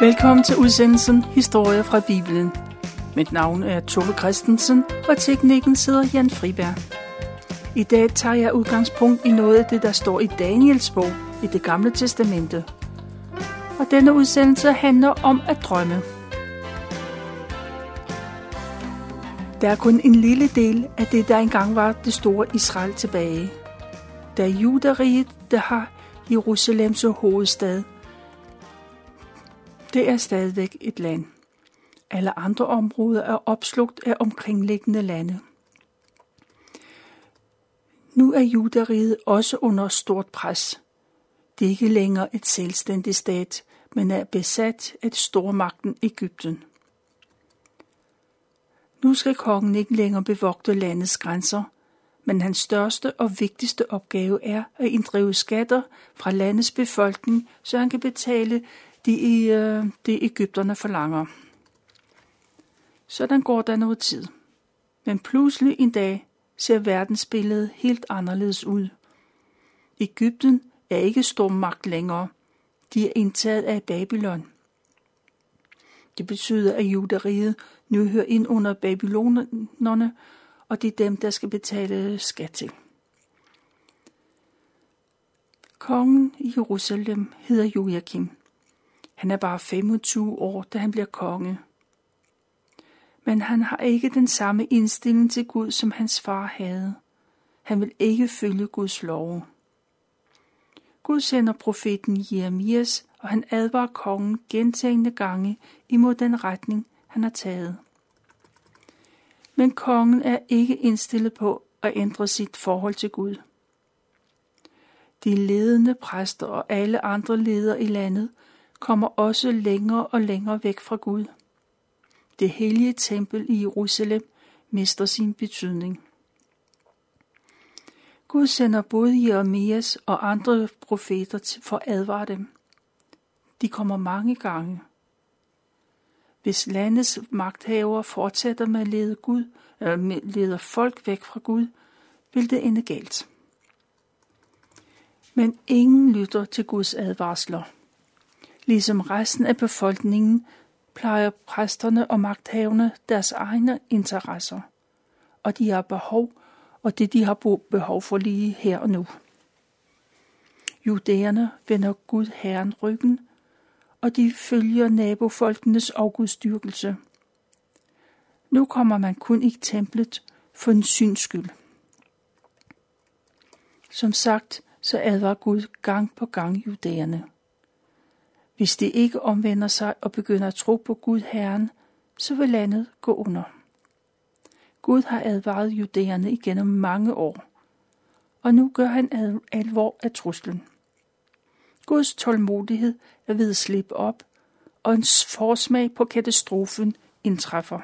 Velkommen til udsendelsen Historie fra Bibelen. Mit navn er Tove Christensen, og teknikken sidder Jan Friberg. I dag tager jeg udgangspunkt i noget af det, der står i Daniels bog i det gamle testamente. Og denne udsendelse handler om at drømme. Der er kun en lille del af det, der engang var det store Israel tilbage. Der er juderiet, der har Jerusalem som hovedstad. Det er stadigvæk et land. Alle andre områder er opslugt af omkringliggende lande. Nu er juderiet også under stort pres. Det er ikke længere et selvstændigt stat, men er besat af stormagten Ægypten. Nu skal kongen ikke længere bevogte landets grænser, men hans største og vigtigste opgave er at inddrive skatter fra landets befolkning, så han kan betale de, øh, det Ægypterne forlanger. Sådan går der noget tid. Men pludselig en dag ser verdensbilledet helt anderledes ud. Ægypten er ikke stormagt længere. De er indtaget af Babylon. Det betyder, at juderiet nu hører ind under babylonerne, og det er dem, der skal betale skat til. Kongen i Jerusalem hedder Joachim. Han er bare 25 år, da han bliver konge. Men han har ikke den samme indstilling til Gud, som hans far havde. Han vil ikke følge Guds lov. Gud sender profeten Jeremias, og han advarer kongen gentagende gange imod den retning, han har taget. Men kongen er ikke indstillet på at ændre sit forhold til Gud. De ledende præster og alle andre ledere i landet kommer også længere og længere væk fra Gud. Det hellige tempel i Jerusalem mister sin betydning. Gud sender både Jeremias og andre profeter for at advare dem. De kommer mange gange. Hvis landets magthavere fortsætter med at lede, Gud, øh, eller leder folk væk fra Gud, vil det ende galt. Men ingen lytter til Guds advarsler. Ligesom resten af befolkningen plejer præsterne og magthaverne deres egne interesser, og de har behov, og det de har behov for lige her og nu. Judæerne vender Gud Herren ryggen, og de følger nabofolkenes afgudstyrkelse. Nu kommer man kun i templet for en syns skyld. Som sagt, så advarer Gud gang på gang judæerne. Hvis de ikke omvender sig og begynder at tro på Gud Herren, så vil landet gå under. Gud har advaret judæerne igennem mange år, og nu gør han alvor af truslen. Guds tålmodighed er ved at slippe op, og en forsmag på katastrofen indtræffer.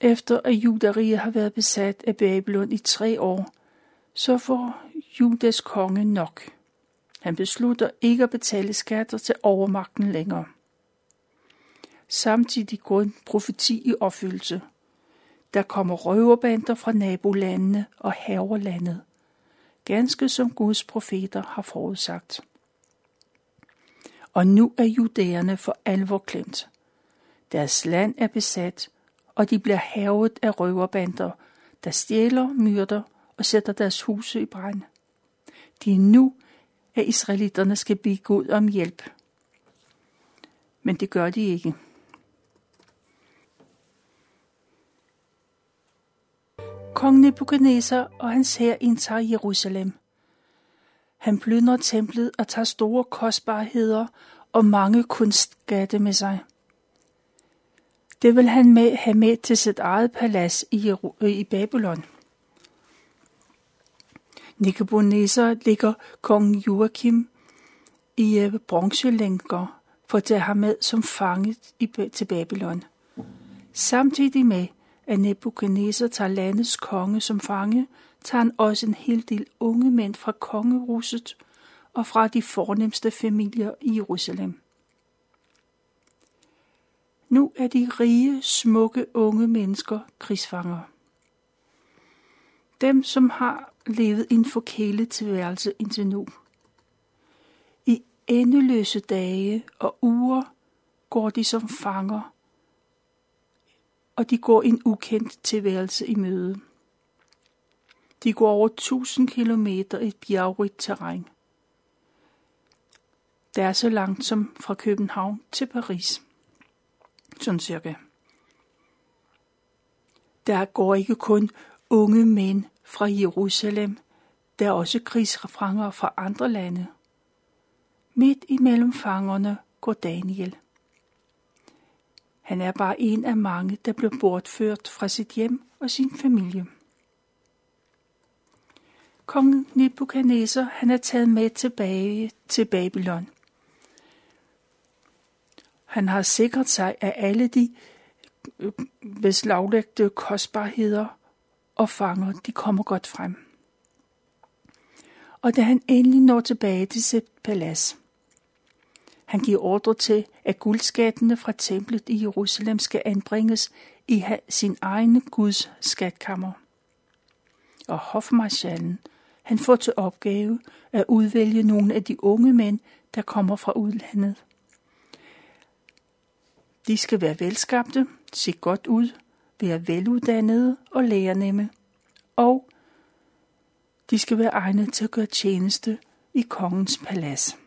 Efter at judariet har været besat af Babylon i tre år, så får Judas konge nok. Han beslutter ikke at betale skatter til overmagten længere. Samtidig går en profeti i opfyldelse. Der kommer røverbander fra nabolandene og haver landet, ganske som Guds profeter har forudsagt. Og nu er judæerne for alvor klemt. Deres land er besat, og de bliver havet af røverbander, der stjæler, myrder og sætter deres huse i brand. De er nu at israelitterne skal bede Gud om hjælp. Men det gør de ikke. Kong Nebuchadnezzar og hans hær indtager Jerusalem. Han plyndrer templet og tager store kostbarheder og mange kunstskatte med sig. Det vil han med have med til sit eget palads i, i Babylon. Nebuchadnezzar ligger kong Joachim i øh, bronzelænker for at tage ham med som fanget i, øh, til Babylon. Samtidig med, at Nebuchadnezzar tager landets konge som fange, tager han også en hel del unge mænd fra kongehuset og fra de fornemmeste familier i Jerusalem. Nu er de rige, smukke unge mennesker krigsfanger. Dem, som har levet en forkælet tilværelse indtil nu. I endeløse dage og uger går de som fanger, og de går en ukendt tilværelse i møde. De går over 1000 kilometer i et bjergrigt terræn. Det er så langt som fra København til Paris. Sådan cirka. Der går ikke kun unge mænd fra Jerusalem, der er også krigsfanger fra andre lande. Midt imellem fangerne går Daniel. Han er bare en af mange, der blev bortført fra sit hjem og sin familie. Kongen Nebuchadnezzar han er taget med tilbage til Babylon. Han har sikret sig, at alle de øh, beslaglagte beslaglægte kostbarheder og fanger, de kommer godt frem. Og da han endelig når tilbage til sit palads, han giver ordre til, at guldskattene fra templet i Jerusalem skal anbringes i sin egen Guds skatkammer. Og hofmarschallen, han får til opgave at udvælge nogle af de unge mænd, der kommer fra udlandet. De skal være velskabte, se godt ud, være veluddannede og lærernemme, og de skal være egnet til at gøre tjeneste i kongens palads.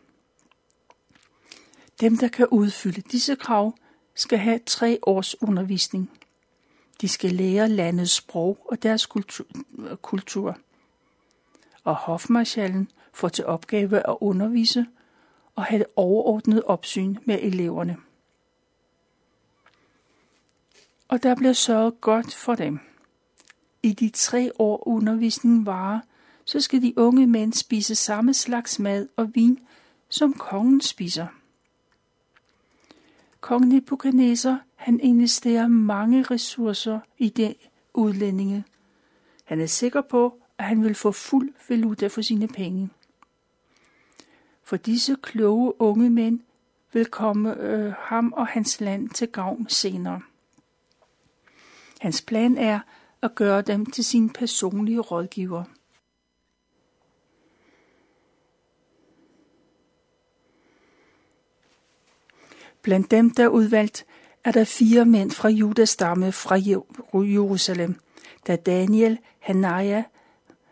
Dem, der kan udfylde disse krav, skal have tre års undervisning. De skal lære landets sprog og deres kultur. Og hofmarschallen får til opgave at undervise og have overordnet opsyn med eleverne. Og der bliver sørget godt for dem. I de tre år undervisningen varer, så skal de unge mænd spise samme slags mad og vin, som kongen spiser. Kong Nebuchadnezzar, han investerer mange ressourcer i det udlændinge. Han er sikker på, at han vil få fuld valuta for sine penge. For disse kloge unge mænd vil komme øh, ham og hans land til gavn senere. Hans plan er at gøre dem til sine personlige rådgiver. Blandt dem, der er udvalgt, er der fire mænd fra Judas stamme fra Jerusalem, der Daniel, Hanaya,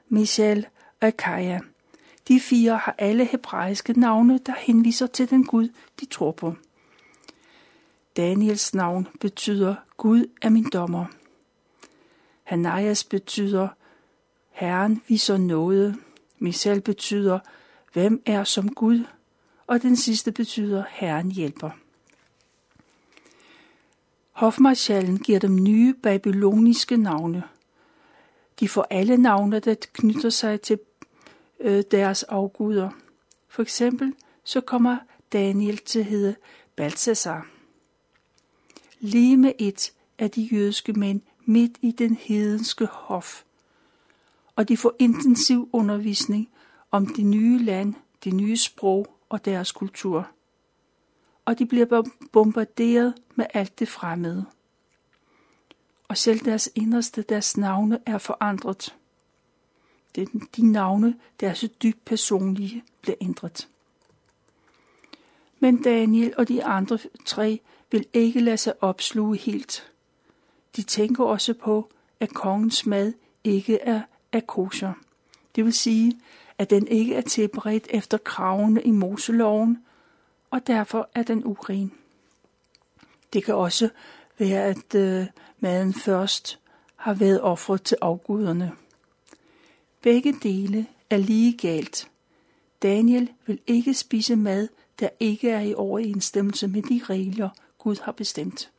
Michel og Akaja. De fire har alle hebraiske navne, der henviser til den Gud, de tror på. Daniels navn betyder Gud er min dommer. Hanajas betyder Herren viser noget. Misal betyder Hvem er som Gud? Og den sidste betyder Herren hjælper. Hofmarschallen giver dem nye babyloniske navne. De får alle navne, der knytter sig til øh, deres afguder. For eksempel så kommer Daniel til at hedde Balthasar. Lige med et af de jødiske mænd midt i den hedenske hof. Og de får intensiv undervisning om det nye land, det nye sprog og deres kultur og de bliver bombarderet med alt det fremmede. Og selv deres inderste, deres navne er forandret. Det er de navne, der er så dybt personlige, bliver ændret. Men Daniel og de andre tre vil ikke lade sig opsluge helt. De tænker også på, at kongens mad ikke er af kosher. Det vil sige, at den ikke er tilberedt efter kravene i Moseloven, og derfor er den uren. Det kan også være, at øh, maden først har været offret til afguderne. Begge dele er lige galt. Daniel vil ikke spise mad, der ikke er i overensstemmelse med de regler, Gud har bestemt.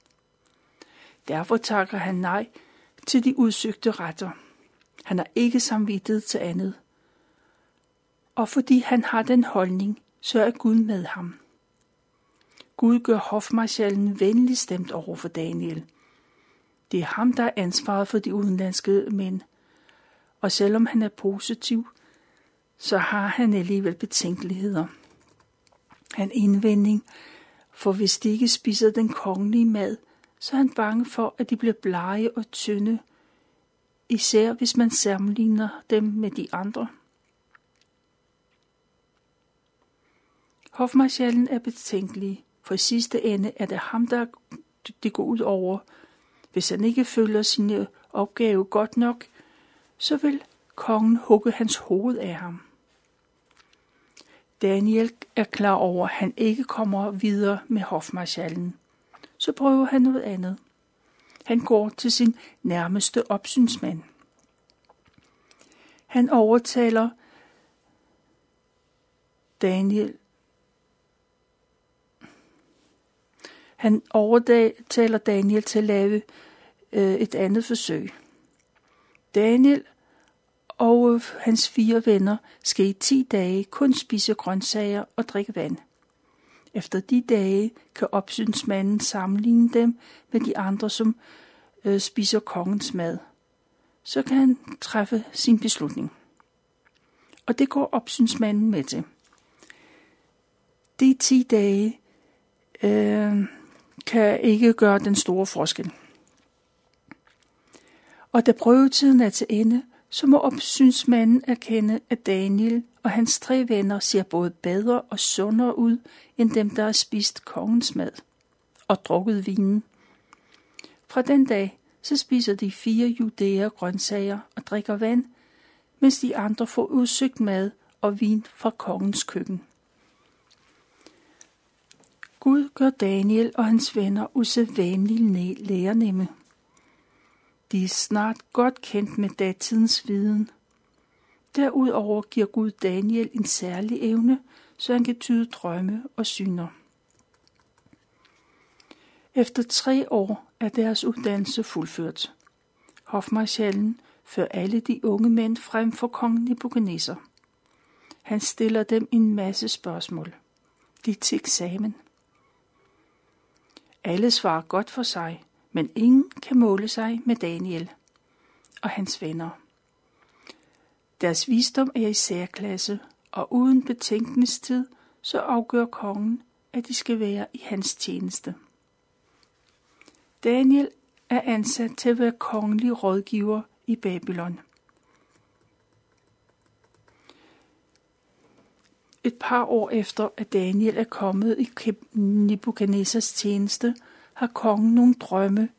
Derfor takker han nej til de udsøgte retter. Han har ikke samvittighed til andet. Og fordi han har den holdning, så er Gud med ham. Gud gør hofmarschallen venlig stemt over for Daniel. Det er ham, der er ansvaret for de udenlandske mænd. Og selvom han er positiv, så har han alligevel betænkeligheder. Han indvending, for hvis de ikke spiser den kongelige mad, så er han bange for, at de bliver blege og tynde, især hvis man sammenligner dem med de andre. Hofmarschallen er betænkelig, for i sidste ende er det ham, der det går ud over. Hvis han ikke følger sin opgave godt nok, så vil kongen hugge hans hoved af ham. Daniel er klar over, at han ikke kommer videre med hofmarschallen. Så prøver han noget andet. Han går til sin nærmeste opsynsmand. Han overtaler Daniel. Han overtaler Daniel til at lave øh, et andet forsøg. Daniel og øh, hans fire venner skal i ti dage kun spise grøntsager og drikke vand. Efter de dage kan opsynsmanden sammenligne dem med de andre, som øh, spiser kongens mad. Så kan han træffe sin beslutning. Og det går opsynsmanden med til. De ti dage øh, kan ikke gøre den store forskel. Og da prøvetiden er til ende, så må opsynsmanden erkende, at Daniel og hans tre venner ser både bedre og sundere ud, end dem, der har spist kongens mad og drukket vinen. Fra den dag, så spiser de fire judæer grøntsager og drikker vand, mens de andre får udsøgt mad og vin fra kongens køkken. Gud gør Daniel og hans venner usædvanligt lærernemme. De er snart godt kendt med datidens viden. Derudover giver Gud Daniel en særlig evne, så han kan tyde drømme og syner. Efter tre år er deres uddannelse fuldført. Hofmarschallen fører alle de unge mænd frem for kongen Nebuchadnezzar. Han stiller dem en masse spørgsmål. De er til eksamen. Alle svarer godt for sig, men ingen kan måle sig med Daniel og hans venner. Deres visdom er i særklasse, og uden betænkningstid, så afgør kongen, at de skal være i hans tjeneste. Daniel er ansat til at være kongelig rådgiver i Babylon. Et par år efter, at Daniel er kommet i Nebuchadnezzars tjeneste, har kongen nogle drømme,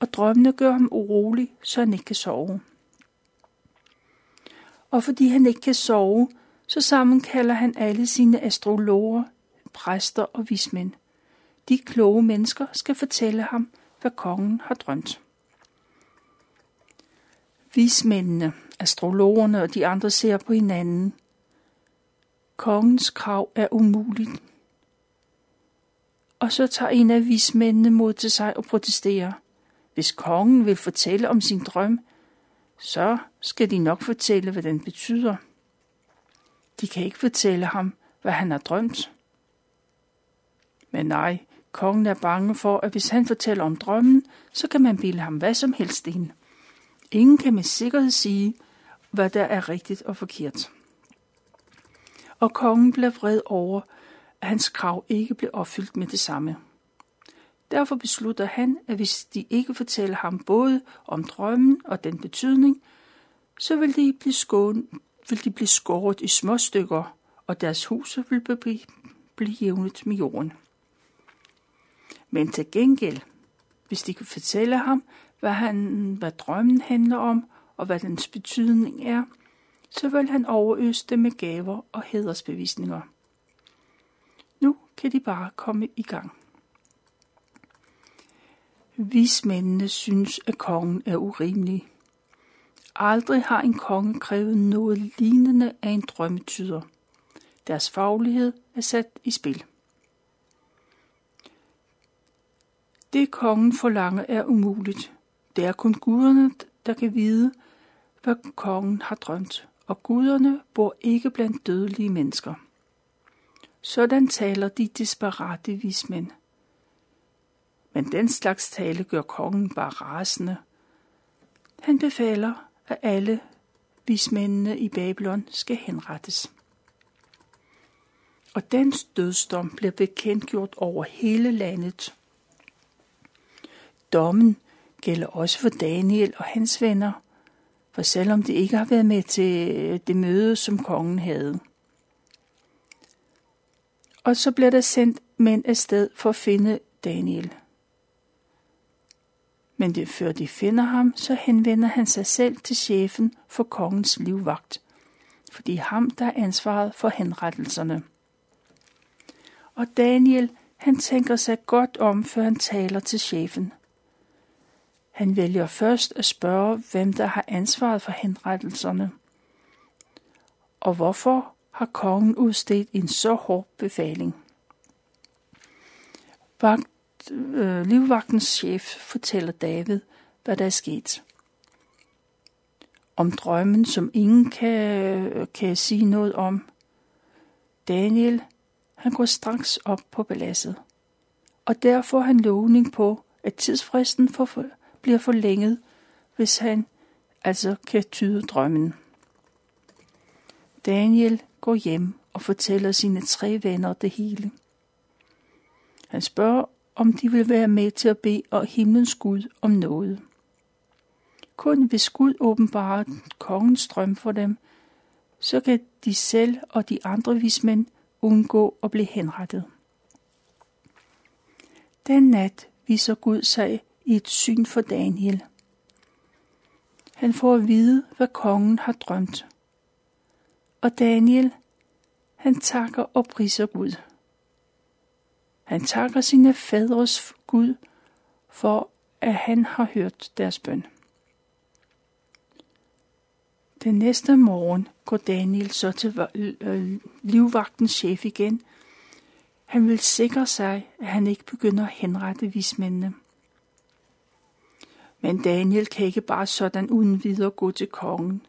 og drømmene gør ham urolig, så han ikke kan sove. Og fordi han ikke kan sove, så sammenkalder han alle sine astrologer, præster og vismænd. De kloge mennesker skal fortælle ham, hvad kongen har drømt. Vismændene, astrologerne og de andre ser på hinanden. Kongens krav er umuligt, og så tager en af vismændene mod til sig og protesterer. Hvis kongen vil fortælle om sin drøm, så skal de nok fortælle, hvad den betyder. De kan ikke fortælle ham, hvad han har drømt. Men nej, kongen er bange for, at hvis han fortæller om drømmen, så kan man bilde ham hvad som helst ind. Ingen kan med sikkerhed sige, hvad der er rigtigt og forkert. Og kongen bliver vred over, hans krav ikke blev opfyldt med det samme. Derfor beslutter han, at hvis de ikke fortæller ham både om drømmen og den betydning, så vil de blive, skånet, vil de blive skåret i små stykker, og deres huse vil blive, blive jævnet med jorden. Men til gengæld, hvis de kan fortælle ham, hvad, han, hvad drømmen handler om, og hvad dens betydning er, så vil han overøse dem med gaver og hædersbevisninger kan de bare komme i gang. Vismændene synes, at kongen er urimelig. Aldrig har en konge krævet noget lignende af en drømmetyder. Deres faglighed er sat i spil. Det kongen forlanger er umuligt. Det er kun guderne, der kan vide, hvad kongen har drømt, og guderne bor ikke blandt dødelige mennesker. Sådan taler de desperate vismænd. Men den slags tale gør kongen bare rasende. Han befaler, at alle vismændene i Babylon skal henrettes. Og dens dødsdom bliver bekendtgjort over hele landet. Dommen gælder også for Daniel og hans venner, for selvom de ikke har været med til det møde, som kongen havde. Og så bliver der sendt mænd afsted for at finde Daniel. Men det, før de finder ham, så henvender han sig selv til chefen for kongens livvagt, fordi ham der er ansvaret for henrettelserne. Og Daniel, han tænker sig godt om, før han taler til chefen. Han vælger først at spørge, hvem der har ansvaret for henrettelserne. Og hvorfor har kongen udstedt en så hård befaling? Vagt, øh, livvagtens chef fortæller David, hvad der er sket. Om drømmen, som ingen kan, kan sige noget om. Daniel, han går straks op på paladset, og der får han lovning på, at tidsfristen for, bliver forlænget, hvis han altså kan tyde drømmen. Daniel går hjem og fortæller sine tre venner det hele. Han spørger, om de vil være med til at bede og himlens Gud om noget. Kun hvis Gud åbenbarer kongens drøm for dem, så kan de selv og de andre vismænd undgå at blive henrettet. Den nat viser Gud sig i et syn for Daniel. Han får at vide, hvad kongen har drømt. Og Daniel, han takker og priser Gud. Han takker sine fædres Gud for, at han har hørt deres bøn. Den næste morgen går Daniel så til øh, livvagtens chef igen. Han vil sikre sig, at han ikke begynder at henrette vismændene. Men Daniel kan ikke bare sådan uden videre gå til kongen.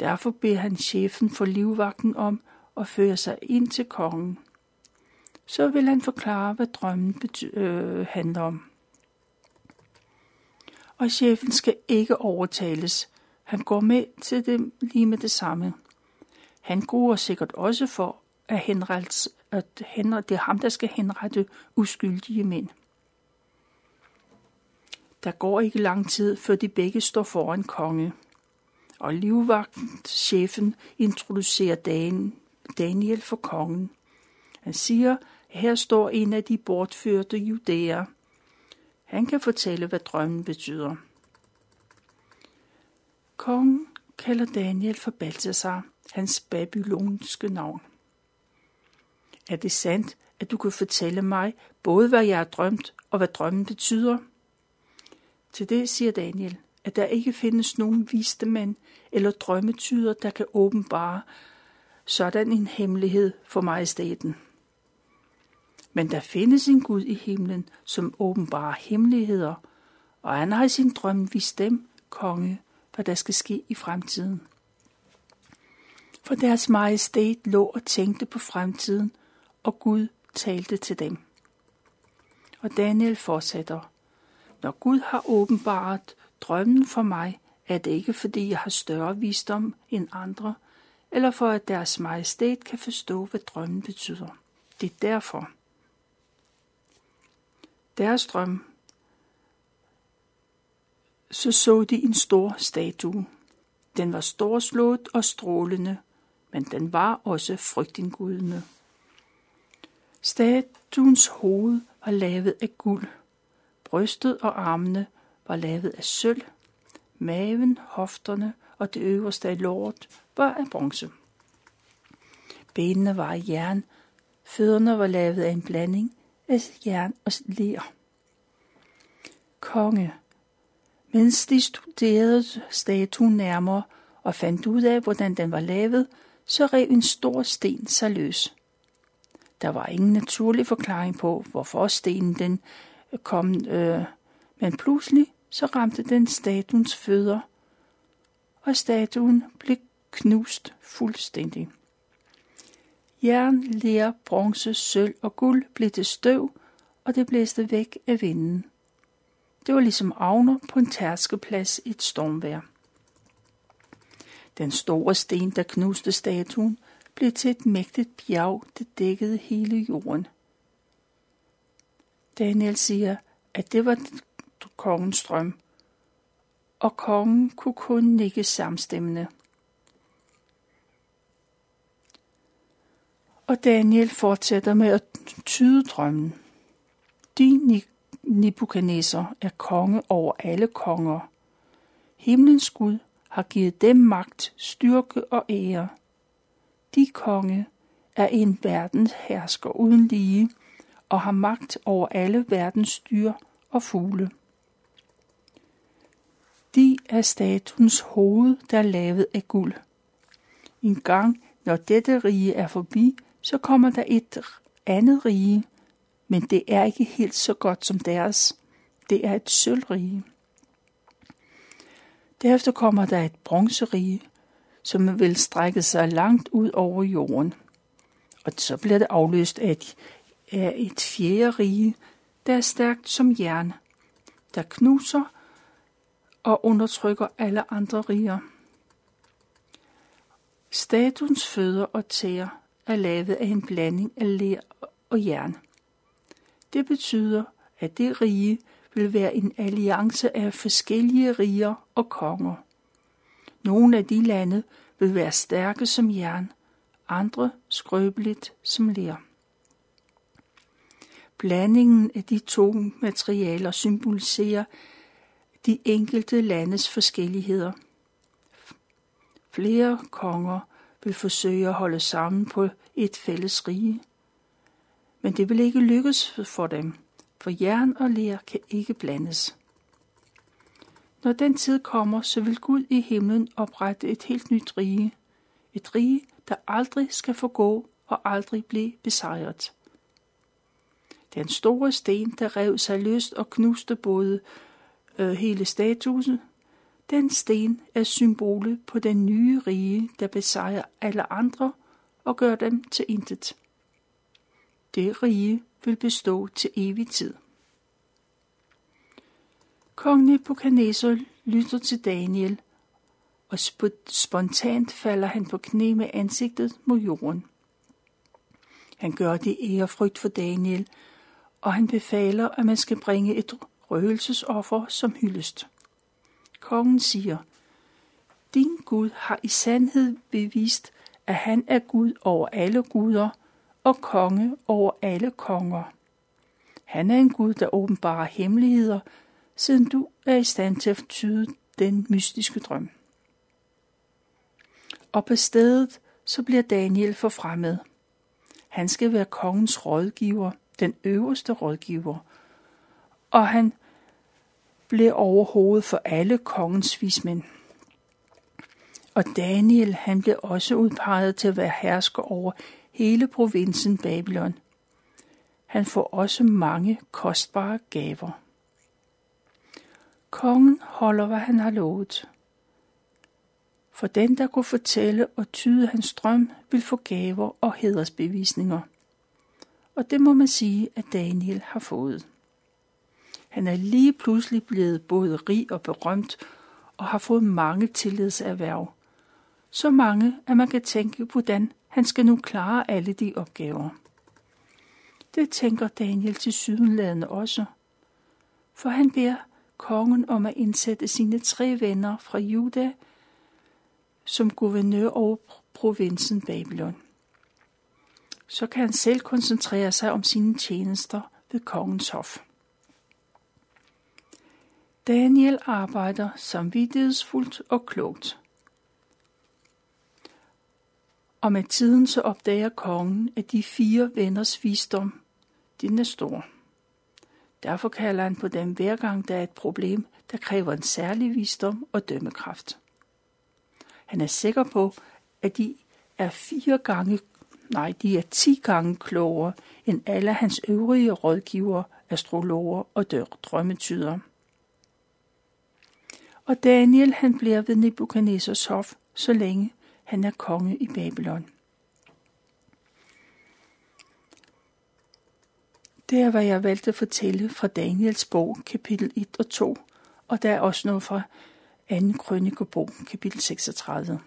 Derfor beder han chefen for livvagten om at føre sig ind til kongen. Så vil han forklare, hvad drømmen øh, handler om. Og chefen skal ikke overtales. Han går med til det lige med det samme. Han gruer sikkert også for, at, henrets, at henrette, det er ham, der skal henrette uskyldige mænd. Der går ikke lang tid, før de begge står foran konge. Og livvagtchefen introducerer Dan, Daniel for kongen. Han siger, at her står en af de bortførte judæer. Han kan fortælle, hvad drømmen betyder. Kongen kalder Daniel for Balthasar, hans babylonske navn. Er det sandt, at du kan fortælle mig både, hvad jeg har drømt og hvad drømmen betyder? Til det siger Daniel, at der ikke findes nogen visdemænd eller drømmetyder, der kan åbenbare sådan en hemmelighed for majestaten. Men der findes en Gud i himlen, som åbenbarer hemmeligheder, og han har i sin drøm vist dem, konge, hvad der skal ske i fremtiden. For deres majestæt lå og tænkte på fremtiden, og Gud talte til dem. Og Daniel fortsætter. Når Gud har åbenbart drømmen for mig, er det ikke fordi jeg har større visdom end andre, eller for at deres majestæt kan forstå, hvad drømmen betyder. Det er derfor. Deres drøm så så de en stor statue. Den var storslået og strålende, men den var også frygtindgudende. Statuens hoved var lavet af guld. Brystet og armene var lavet af sølv. Maven, hofterne og det øverste af lort var af bronze. Benene var af jern. Fødderne var lavet af en blanding af jern og ler. Konge, mens de studerede statuen nærmere og fandt ud af, hvordan den var lavet, så rev en stor sten sig løs. Der var ingen naturlig forklaring på, hvorfor stenen den kom, øh, men pludselig så ramte den statuens fødder, og statuen blev knust fuldstændig. Jern, ler, bronze, sølv og guld blev til støv, og det blæste væk af vinden. Det var ligesom avner på en tærskeplads i et stormvejr. Den store sten, der knuste statuen, blev til et mægtigt bjerg, der dækkede hele jorden. Daniel siger, at det var kongens drøm, og kongen kunne kun nikke samstemmende. Og Daniel fortsætter med at tyde drømmen. Din Nebuchadnezzar er konge over alle konger. Himlens Gud har givet dem magt, styrke og ære. De konge er en verdens hersker uden lige og har magt over alle verdens dyr og fugle. Er statuens hoved, der er lavet af guld. En gang, når dette rige er forbi, så kommer der et andet rige, men det er ikke helt så godt som deres. Det er et sølvrige. Derefter kommer der et bronzerige, som vil strække sig langt ud over jorden. Og så bliver det afløst af et, af et fjerde rige, der er stærkt som jern, der knuser og undertrykker alle andre riger. Statuens fødder og tæer er lavet af en blanding af ler og jern. Det betyder, at det rige vil være en alliance af forskellige riger og konger. Nogle af de lande vil være stærke som jern, andre skrøbeligt som ler. Blandingen af de to materialer symboliserer de enkelte landes forskelligheder. Flere konger vil forsøge at holde sammen på et fælles rige. Men det vil ikke lykkes for dem, for jern og ler kan ikke blandes. Når den tid kommer, så vil Gud i himlen oprette et helt nyt rige. Et rige, der aldrig skal forgå og aldrig blive besejret. Den store sten, der rev sig løst og knuste både øh, hele statusen, den sten er symbolet på den nye rige, der besejrer alle andre og gør dem til intet. Det rige vil bestå til evig tid. Kong Nebuchadnezzar lytter til Daniel, og spontant falder han på knæ med ansigtet mod jorden. Han gør det ærefrygt for Daniel, og han befaler, at man skal bringe et røgelsesoffer som hyldest. Kongen siger, Din Gud har i sandhed bevist, at han er Gud over alle guder og konge over alle konger. Han er en Gud, der åbenbarer hemmeligheder, siden du er i stand til at tyde den mystiske drøm. Og på stedet så bliver Daniel forfremmet. Han skal være kongens rådgiver, den øverste rådgiver, og han blev overhovedet for alle kongens vismænd. Og Daniel, han blev også udpeget til at være hersker over hele provinsen Babylon. Han får også mange kostbare gaver. Kongen holder, hvad han har lovet. For den, der kunne fortælle og tyde hans drøm, vil få gaver og hedersbevisninger. Og det må man sige, at Daniel har fået. Han er lige pludselig blevet både rig og berømt, og har fået mange tillidserhverv. Så mange, at man kan tænke, hvordan han skal nu klare alle de opgaver. Det tænker Daniel til sydenladende også, for han beder kongen om at indsætte sine tre venner fra Juda som guvernør over provinsen Babylon. Så kan han selv koncentrere sig om sine tjenester ved kongens hof. Daniel arbejder samvittighedsfuldt og klogt. Og med tiden så opdager kongen, at de fire venners visdom, den er stor. Derfor kalder han på dem hver gang, der er et problem, der kræver en særlig visdom og dømmekraft. Han er sikker på, at de er fire gange, nej, de er ti gange klogere end alle hans øvrige rådgivere, astrologer og drømmetyder. Og Daniel han bliver ved Nebuchadnezzars hof, så længe han er konge i Babylon. Det er, hvad jeg valgte at fortælle fra Daniels bog, kapitel 1 og 2, og der er også noget fra 2. krønikebog, kapitel 36.